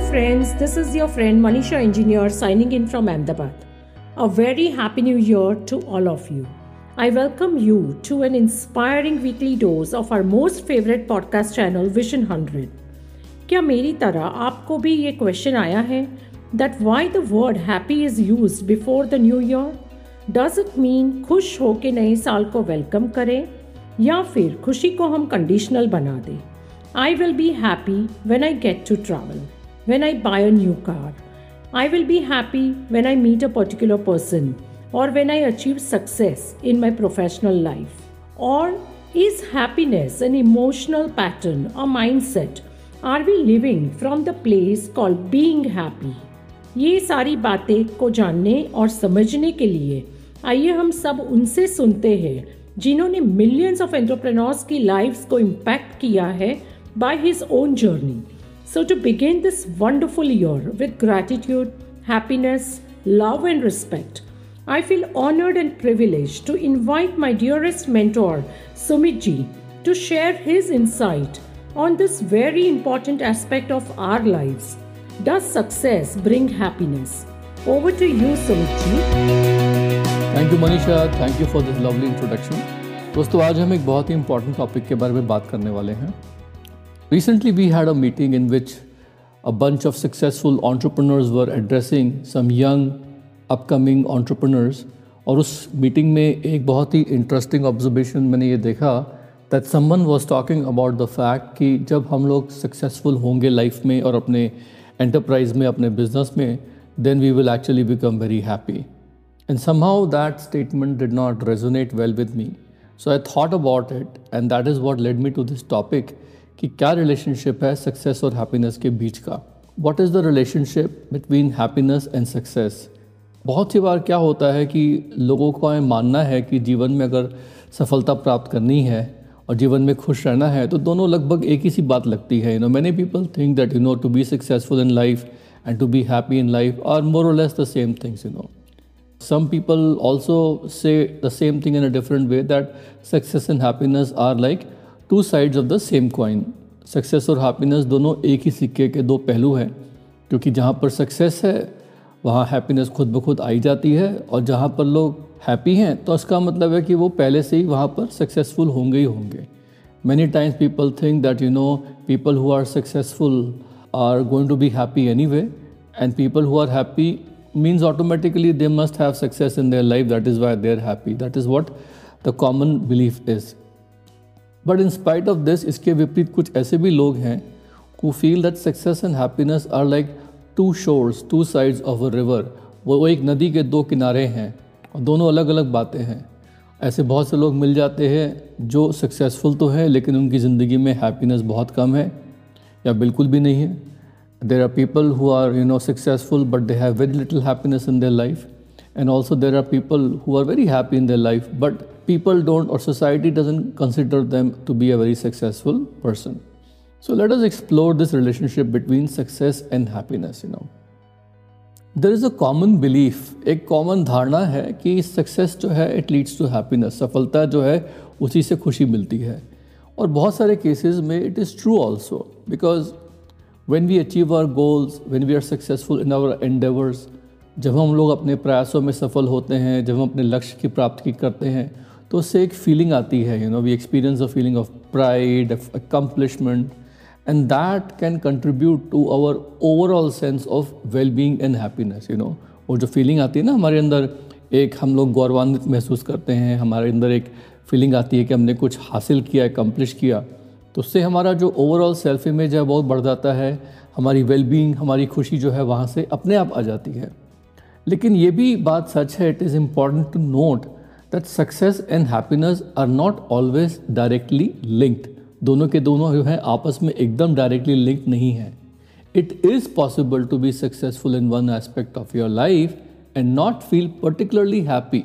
friends, this is your friend Manisha Engineer signing in from Ahmedabad. A very happy new year to all of you. I welcome you to an inspiring weekly dose of our most favorite podcast channel Vision 100. क्या मेरी तरह आपको भी ये question आया है that why the word happy is use before the new year does it mean खुश हो के नए साल को वेलकम करें या फिर खुशी को हम कंडीशनल बना दें I will be happy when I get to travel, when I buy a new car. I will be happy when I meet a particular person or when I achieve success in my professional life. Or is happiness an emotional pattern or mindset? Are we living from the place called being happy? ये सारी बातें को जानने और समझने के लिए आइए हम सब उनसे सुनते हैं जिन्होंने मिलियंस ऑफ़ एंटरप्रेन्योर्स की लाइफ्स को इम्पैक्ट किया है by his own journey. So, to begin this wonderful year with gratitude, happiness, love, and respect, I feel honored and privileged to invite my dearest mentor, Sumitji, to share his insight on this very important aspect of our lives. Does success bring happiness? Over to you, Sumitji. Thank you, Manisha. Thank you for this lovely introduction. दोस्तों आज हम एक बहुत ही important topic के बारे में बात करने वाले हैं Recently, we had a meeting in which a bunch of successful entrepreneurs were addressing some young upcoming entrepreneurs. और उस मीटिंग में एक बहुत ही इंटरेस्टिंग ऑब्जर्वेशन मैंने ये देखा that someone was talking about the fact कि जब हम लोग सक्सेसफुल होंगे लाइफ में और अपने एंटरप्राइज में अपने बिज़नेस में then we will actually become very happy and somehow that statement did not resonate well with me so I thought about it and that is what led me to this topic कि क्या relationship है success और happiness के बीच का? What is the relationship between happiness and success बहुत सी बार क्या होता है कि लोगों का मानना है कि जीवन में अगर सफलता प्राप्त करनी है और जीवन में खुश रहना है तो दोनों लगभग एक ही सी बात लगती है। You know many people think that you know to be successful in life and to be happy in life are more और less the same things you know some people also say the same thing in a different way, that success and happiness are like two sides of the same coin success और happiness दोनों एक ही सिक्के के दो पहलू हैं, क्योंकि जहाँ पर सक्सेस है, वहाँ हैप्पीनेस खुद ब खुद आई जाती है, और जहाँ पर लोग हैप्पी हैं तो इसका मतलब है कि वो पहले से ही वहाँ पर सक्सेसफुल होंगे ही होंगे। Many times people think that you know people who are successful are going to be happy anyway and people who are happy means automatically they must have success in their life that is why they are happy that is what the common belief is but in spite of this इसके विपरीत कुछ ऐसे भी लोग हैं who feel that success and happiness are like two shores two sides of a river वो एक नदी के दो किनारे हैं और दोनों अलग अलग बातें हैं। ऐसे बहुत से लोग मिल जाते हैं जो सक्सेसफुल तो है, लेकिन उनकी ज़िंदगी में हैप्पीनेस बहुत कम है या बिल्कुल भी नहीं है। There are people who are you know successful but they have very little happiness in their life and also there are people who are very happy in their life but people don't or society doesn't consider them to be a very successful person so let us explore this relationship between success and happiness you know there is a common belief एक common धारणा है कि success जो है it leads to happiness सफलता जो है उसी से खुशी मिलती है और बहुत सारे केसेस में it is true also because when we achieve our goals when we are successful in our endeavors जब हम लोग अपने प्रयासों में सफल होते हैं, जब हम अपने लक्ष्य की प्राप्ति करते हैं तो उससे एक फीलिंग आती है you know we experience a feeling of pride accomplishment and that can contribute to our overall sense of well being and happiness you know और जो फीलिंग आती है ना हमारे अंदर, एक हम लोग गौरवान्वित महसूस करते हैं, हमारे अंदर एक फीलिंग आती है कि हमने कुछ हासिल किया एकम्प्लिश किया तो उससे हमारा जो ओवरऑल सेल्फ इमेज है बहुत बढ़ जाता है, हमारी वेलबींग हमारी खुशी जो है, वहाँ से अपने आप आ जाती है। लेकिन ये भी बात सच है it is important to note that success and happiness are not always directly linked दोनों के दोनों जो हैं, आपस में एकदम डायरेक्टली लिंक नहीं है. It is possible to be successful in one aspect of your life and not feel particularly happy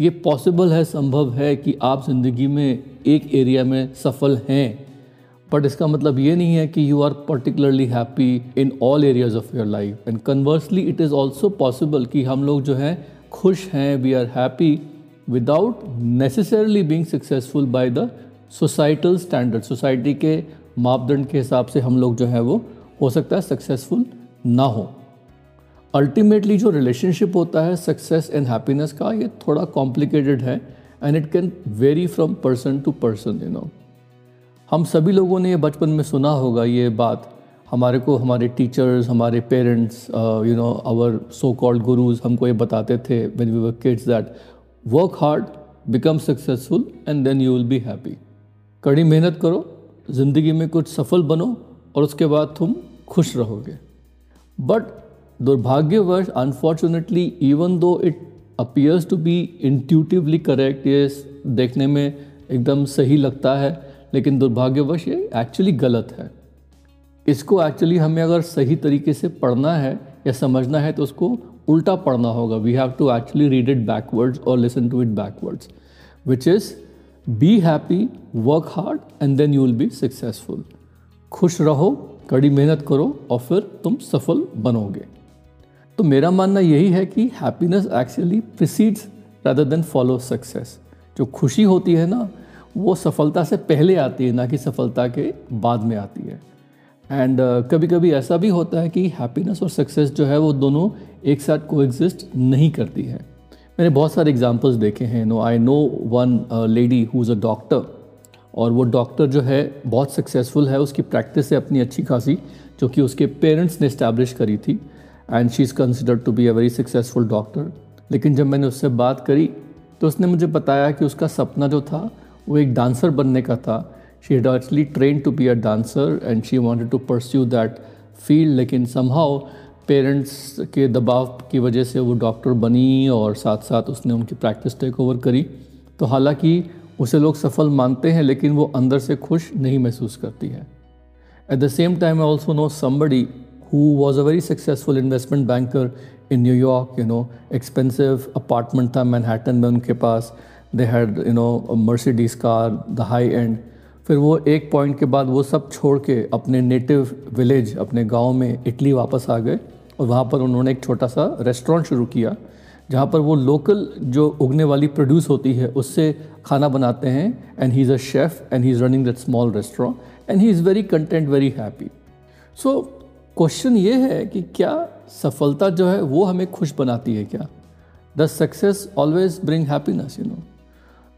ये पॉसिबल है, संभव है कि आप ज़िंदगी में एक एरिया में सफल हैं। बट इसका मतलब ये नहीं है कि you are particularly happy in all areas of your life and conversely it is also possible कि हम लोग जो हैं, खुश हैं we are happy without necessarily being successful by the societal standard society के मापदंड के हिसाब से हम लोग जो है वो हो सकता है सक्सेसफुल ना हो। अल्टीमेटली जो रिलेशनशिप होता है सक्सेस एंड हैप्पीनेस का, ये थोड़ा कॉम्प्लिकेटेड है and it can vary from person to person you know हम सभी लोगों ने बचपन में सुना होगा ये बात। हमारे को, हमारे टीचर्स हमारे parents you know our so called gurus हमको ये बताते थे when we were kids that work hard become successful and then you will be happy कड़ी मेहनत करो, ज़िंदगी में कुछ सफल बनो और उसके बाद तुम खुश रहोगे। बट दुर्भाग्यवश unfortunately even though it appears to be intuitively correct ये देखने में एकदम सही लगता है लेकिन दुर्भाग्यवश ये एक्चुअली गलत है। इसको एक्चुअली हमें अगर सही तरीके से पढ़ना है या समझना है तो उसको उल्टा पढ़ना होगा। We have to actually read it backwards और listen to it backwards which is be happy work hard and then you will be successful खुश रहो, कड़ी मेहनत करो, और फिर तुम सफल बनोगे। तो मेरा मानना यही है कि happiness actually precedes rather than follow success जो खुशी होती है ना वो सफलता से पहले आती है ना कि सफलता के बाद में आती है। एंड uh, कभी कभी ऐसा भी होता है कि हैप्पीनेस और सक्सेस जो है वो दोनों एक साथ को नहीं करती है। मैंने बहुत सारे एग्जांपल्स देखे हैं। No I know one lady who is a doctor और वो डॉक्टर जो है बहुत सक्सेसफुल है। उसकी प्रैक्टिस है अपनी अच्छी खासी जो कि उसके पेरेंट्स ने इस्टेब्लिश करी थी। And she is considered to be a very successful doctor लेकिन जब मैंने उससे बात करी तो उसने मुझे बताया कि उसका सपना जो था वो एक डांसर बनने का था. She had actually trained to be a dancer and she wanted to pursue that field, लेकिन somehow पेरेंट्स के दबाव की वजह से वो डॉक्टर बनी और साथ साथ उसने उनकी प्रैक्टिस टेक ओवर करी. तो हालाँकि उसे लोग सफल मानते हैं, लेकिन वो अंदर से खुश नहीं महसूस करती है. At the same time I also know somebody who was a very successful investment banker in New York you know expensive apartment था मैनहट्टन में उनके पास. They had you know Mercedes car the high end फिर वो एक point के बाद वो सब छोड़ के अपने नेटिव विलेज अपने गाँव में इटली वापस आ गए और वहाँ पर उन्होंने एक छोटा सा रेस्टोरेंट शुरू किया, जहाँ पर वो लोकल जो उगने वाली प्रोड्यूस होती है, उससे खाना बनाते हैं and he is a chef and he is running that small restaurant and he is very content very happy so question ये है कि क्या सफलता जो है वो हमें खुश बनाती है क्या? The success always bring happiness you know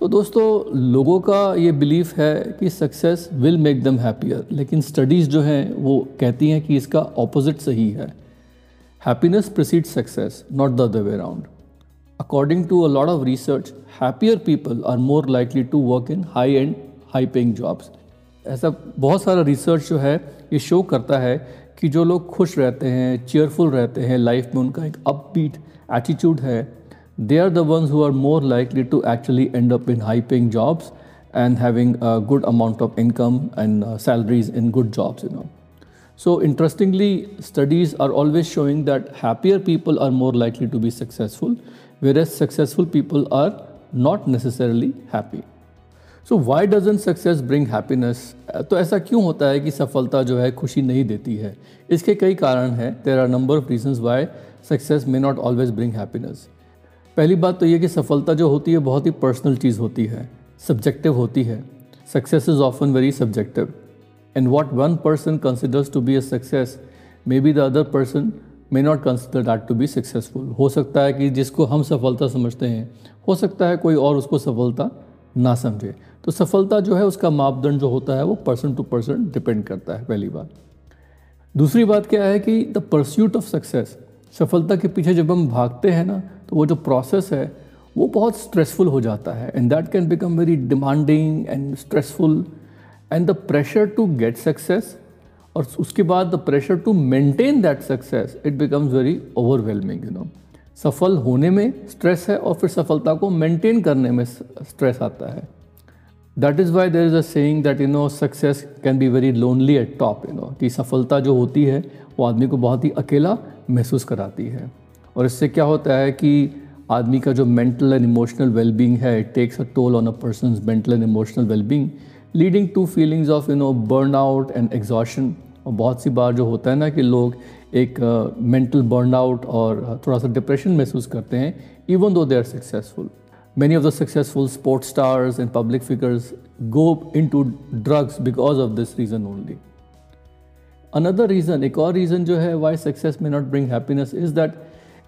तो दोस्तों, लोगों का ये बिलीफ है कि success will make them happier लेकिन स्टडीज़ जो हैं, वो कहती हैं कि इसका ऑपोजिट सही है। Happiness precede success not the other way around according to a lot of research happier people are more likely to work in high end high paying jobs ऐसा बहुत सारा रिसर्च जो है, ये शो करता है कि जो लोग खुश रहते हैं चेयरफुल रहते हैं लाइफ में उनका एक अपबीट एटीट्यूड है they are the ones who are more likely to actually end up in high paying jobs and having a good amount of income and uh, salaries in good jobs you know so interestingly studies are always showing that happier people are more likely to be successful whereas successful people are not necessarily happy so why doesn't success bring happiness तो ऐसा क्यों होता है कि सफलता जो है खुशी नहीं देती है इसके कई कारण हैं there are number of reasons why success may not always bring happiness पहली बात तो ये कि सफलता जो होती है बहुत ही पर्सनल चीज़ होती है। सब्जेक्टिव होती है। Success is often very subjective and what one person considers to be a success may be the other person may not consider that to be successful हो सकता है कि जिसको हम सफलता समझते हैं, हो सकता है कोई और उसको सफलता ना समझे। तो सफलता जो है, उसका मापदंड जो होता है, वो पर्सन टू पर्सन डिपेंड करता है, पहली बात। दूसरी बात क्या है कि द परस्यूट ऑफ़ सक्सेस सफलता के पीछे जब हम भागते हैं ना तो वो जो प्रोसेस है, वो बहुत स्ट्रेसफुल हो जाता है and that can become very demanding and stressful and the pressure to get success और उसके बाद the pressure to maintain that success it becomes very overwhelming you know सफल होने में स्ट्रेस है और फिर सफलता को मेंटेन करने में स्ट्रेस आता है। That is why there is a saying that you know success can be very lonely at top you know कि सफलता जो होती है, वो आदमी को बहुत ही अकेला महसूस कराती है। और इससे क्या होता है कि आदमी का जो मेंटल एंड इमोशनल वेलबींग है it takes a toll on a person mental and emotional wellbeing leading to feelings of you know burnout and exhaustion और बहुत सी बार जो होता है ना कि लोग एक मेंटल बर्न और थोड़ा सा डिप्रेशन महसूस करते हैं even though they are successful many of the successful sports stars and public figures go into drugs because of this reason only another reason एक और रीज़न जो है why success may not bring happiness is that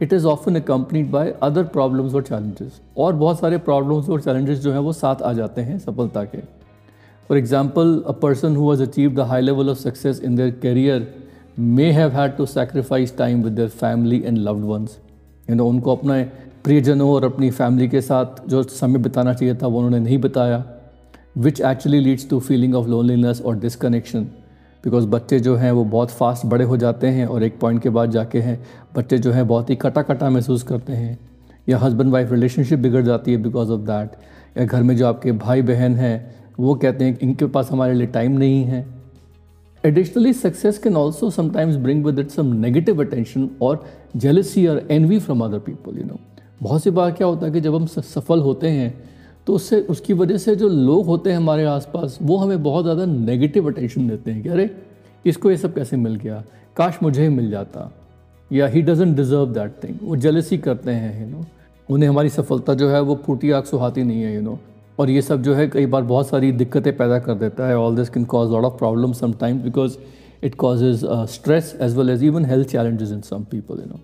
it is often accompanied by other problems और challenges और बहुत सारे problems और challenges जो हैं वो साथ आ जाते हैं सफलता के। For example a person who has achieve the high level of success in their career may have had to sacrifice time with their family and loved ones you know उनको अपने प्रियजनों और अपनी फैमिली के साथ जो समय बिताना चाहिए था वो उन्होंने नहीं बताया which actually leads to feeling of loneliness और डिसकनेक्शन बिकॉज़ बच्चे जो हैं, वो बहुत फास्ट बड़े हो जाते हैं और एक पॉइंट के बाद जाके हैं। बच्चे जो हैं, बहुत ही कटा कटा महसूस करते हैं। या हस्बैंड वाइफ रिलेशनशिप बिगड़ जाती है बिकॉज़ ऑफ़ दैट या घर में जो आपके भाई बहन हैं, वो कहते हैं इनके पास हमारे लिए टाइम नहीं है। Additionally success can also sometimes bring with it some negative attention और जेलसी और envy from other people you know बहुत सी बार क्या होता है कि जब हम सफल होते हैं तो उससे, उसकी वजह से जो लोग होते हैं हमारे आसपास, वो हमें बहुत ज़्यादा नेगेटिव अटेंशन देते हैं कि अरे, इसको ये सब कैसे मिल गया? काश मुझे ही मिल जाता। या he doesn't deserve that thing वो जलसी करते हैं यू नो उन्हें हमारी सफलता जो है, वो फूटी आग सुहाती नहीं है यू नो और ये सब जो है, कई बार बहुत सारी दिक्कतें पैदा कर देता है। All this can cause lot of problem sometimes because it causes stress as well as even health challenges in some people you know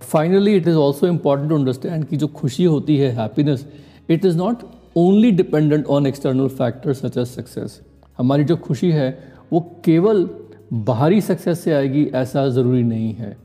finally it is also important to understand कि जो खुशी होती है happiness it is not only dependent on external factor such as success हमारी जो खुशी है, वो केवल बाहरी सक्सेस से आएगी ऐसा ज़रूरी नहीं है।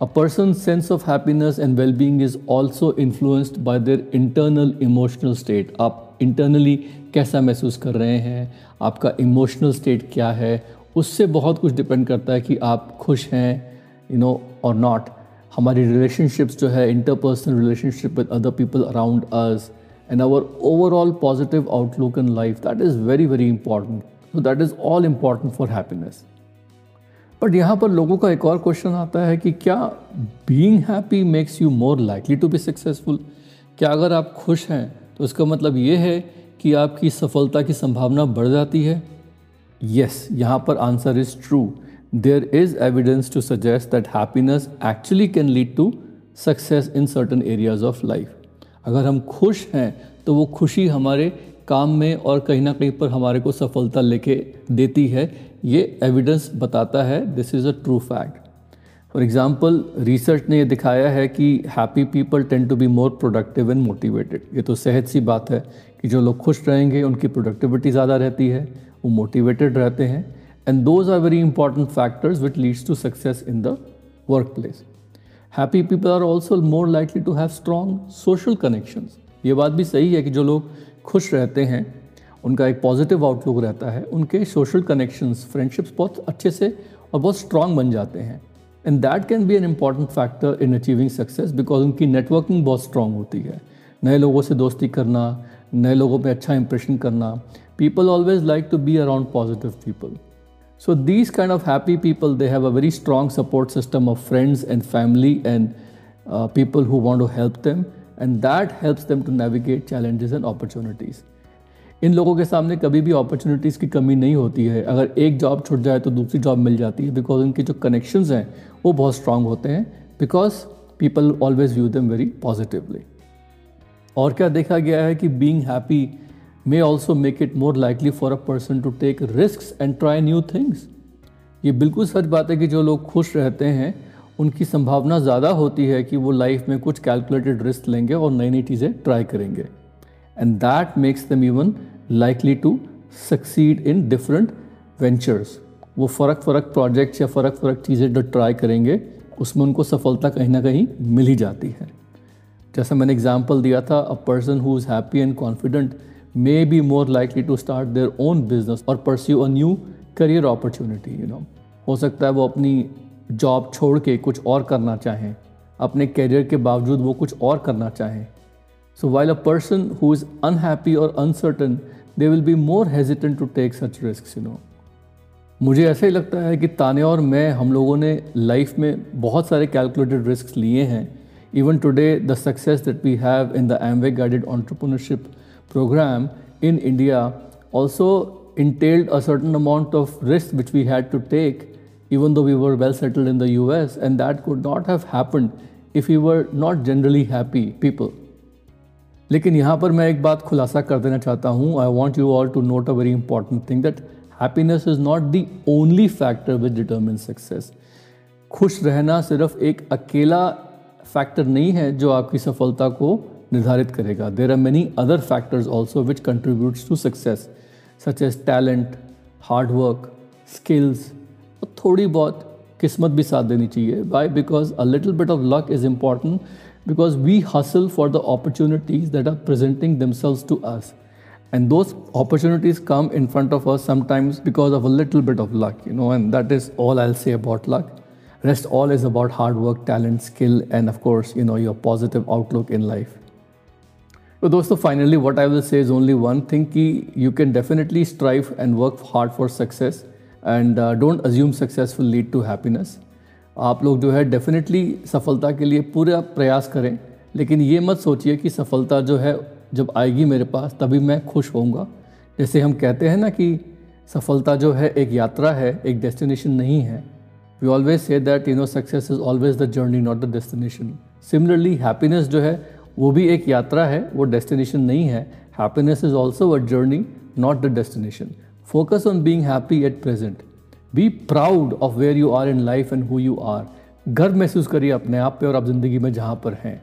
A person sense of happiness and wellbeing is also influenced by their internal emotional state आप इंटरनली कैसा महसूस कर रहे हैं? आपका इमोशनल स्टेट क्या है? उससे बहुत कुछ डिपेंड करता है कि आप खुश हैं यू नो और नॉट हमारी रिलेशनशिप्स जो है interpersonal relationship with other people around us and our overall positive outlook in life that is very very important so that is all important for happiness but यहाँ पर लोगों का एक और क्वेश्चन आता है कि क्या being happy makes you more likely to be successful क्या अगर आप खुश हैं तो इसका मतलब ये है कि आपकी सफलता की संभावना बढ़ जाती है? यस yes, यहाँ पर answer is true there is evidence to suggest that happiness actually can lead to success in certain areas of life. अगर हम खुश हैं तो वो खुशी हमारे काम में और कहीं ना कहीं पर हमारे को सफलता लेके देती है। ये एविडेंस बताता है this is a true fact for example research ने ये दिखाया है कि happy people tend to be more productive and motivated ये तो सहज सी बात है कि जो लोग खुश रहेंगे, उनकी प्रोडक्टिविटी ज़्यादा रहती है, वो मोटिवेटेड रहते हैं। And those are very important factors which leads to success in the workplace. Happy people are also more likely to have strong social connections. ये बात भी सही है कि जो लोग खुश रहते हैं, उनका एक पॉजिटिव आउटलुक रहता है, उनके सोशल कनेक्शंस फ्रेंडशिप्स बहुत अच्छे से और बहुत स्ट्रांग बन जाते हैं and that can be an important factor in achieving success because उनकी नेटवर्किंग बहुत स्ट्रांग होती है नए लोगों से दोस्ती करना, नए लोगों पे अच्छा इंप्रेशन करना people always like to be around positive people So these kind of happy people, they have a very strong support system of friends and family and uh, people who want to help them and that helps them to navigate challenges and opportunities. इन लोगों के सामने कभी भी opportunities की कमी नहीं होती है अगर एक जॉब छूट जाए तो दूसरी जॉब मिल जाती है बिकॉज़ उनके जो कनेक्शंस हैं वो बहुत स्ट्रांग होते हैं because people always view them very positively और क्या देखा गया है कि being happy may also make it more likely for a person to take risks and try new things. ये बिल्कुल सच बात है कि जो लोग खुश रहते हैं, उनकी संभावना ज़्यादा होती है कि वो लाइफ में कुछ कैलकुलेटेड रिस्क लेंगे और नई नई चीज़ें ट्राई करेंगे। And that makes them even likely to succeed in different ventures वो फ़र्क फ़र्क प्रोजेक्ट्स या फ़र्क फ़र्क चीज़ें जो ट्राई करेंगे, उसमें उनको सफलता कहीं ना कहीं मिल ही जाती है। जैसा मैंने एग्ज़ाम्पल दिया था a person who is happy and confident may be more likely to start their own business or pursue a new career opportunity, you know. हो सकता है वो अपनी जॉब छोड़ के कुछ और करना चाहें, अपने करियर के बावजूद वो कुछ और करना चाहें। So while a person who is unhappy और uncertain they will be more hesitant to take such risk you know मुझे ऐसा ही लगता है कि ताने और मैं, हम लोगों ने लाइफ में बहुत सारे कैलकुलेटेड रिस्क लिए हैं। Even today the success that we have in the Amway guided entrepreneurship program in India also entailed a certain amount of risk which we had to take even though we were well settled in the US and that could not have happened if we were not generally happy people. लेकिन यहाँ पर मैं एक बात खुलासा कर देना चाहता हूँ I want you all to note a very important thing that happiness is not the only factor which determine success खुश रहना सिर्फ़ एक अकेला फैक्टर नहीं है जो आपकी सफलता को निर्धारित करेगा। There are many other factors also which contributes to success such as talent hard work skills और थोड़ी बहुत किस्मत भी साथ देनी चाहिए। By because a little bit of luck is important because we hustle for the opportunities that are presenting themselves to us and those opportunities come in front of our sometimes because of a little bit of luck you know and that is all I say about luck rest all is about hard work talent skill and of course you know your positive outlook in life So, दोस्तों finally I will say is only one thing ki you can definitely strive and work hard for success and uh, don't assume success will lead to आप लोग जो है definitely सफलता के लिए पूरा प्रयास करें लेकिन ये मत सोचिए कि सफलता जो है जब आएगी मेरे पास तभी मैं खुश होऊँगा। जैसे हम कहते हैं ना कि सफलता जो है एक यात्रा है एक डेस्टिनेशन नहीं है। We always say that you know success is always the journey not the destination similarly happiness जो है वो भी एक यात्रा है, वो डेस्टिनेशन नहीं है। Happiness is also a journey not the destination focus on being happy at present be proud of where you are in life and who you are गर्व महसूस करिए अपने आप पे और आप ज़िंदगी में जहाँ पर हैं।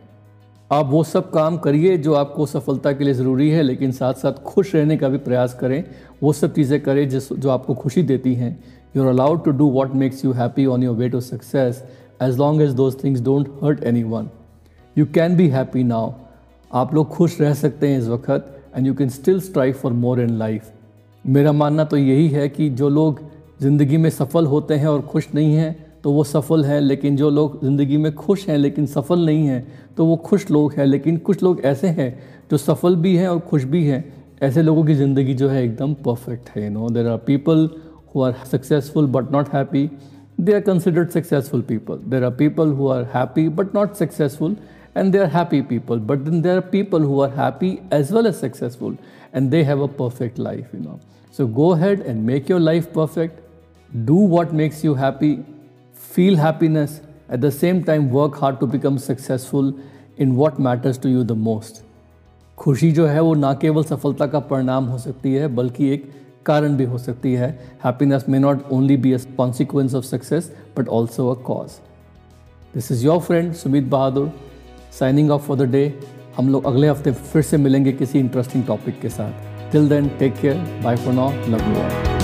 आप वो सब काम करिए जो आपको सफलता के लिए ज़रूरी है, लेकिन साथ साथ खुश रहने का भी प्रयास करें। वो सब चीज़ें करें जिस, जो आपको खुशी देती हैं। You are allowed to do what makes you happy on your way to success as long as those things don't hurt anyone you can be happy now आप लोग खुश रह सकते हैं इस वक्त and you can still strive for more in life मेरा मानना तो यही है कि जो लोग ज़िंदगी में सफल होते हैं और खुश नहीं हैं तो वो सफल हैं, लेकिन जो लोग ज़िंदगी में खुश हैं, लेकिन सफल नहीं हैं तो वो खुश लोग हैं, लेकिन कुछ लोग ऐसे हैं जो सफल भी हैं और खुश भी हैं। ऐसे लोगों की ज़िंदगी जो है एकदम परफेक्ट है you know there are people who are successful but not happy they are considered successful people there are people who are happy but not successful and they are happy people but then there are people who are happy as well as successful and they have a perfect life you know so go ahead and make your life perfect do what makes you happy, feel happiness, at the same time work hard to become successful in what matters to you the most. खुशी जो है वो ना केवल सफलता का परिणाम हो सकती है बल्कि एक कारण भी हो सकती है happiness may not only be a consequence of success but also a cause this is your friend Sumit Bahadur signing off for the day हम लोग अगले हफ़्ते फिर से मिलेंगे किसी इंटरेस्टिंग टॉपिक के साथ. Till then take care bye for now love you all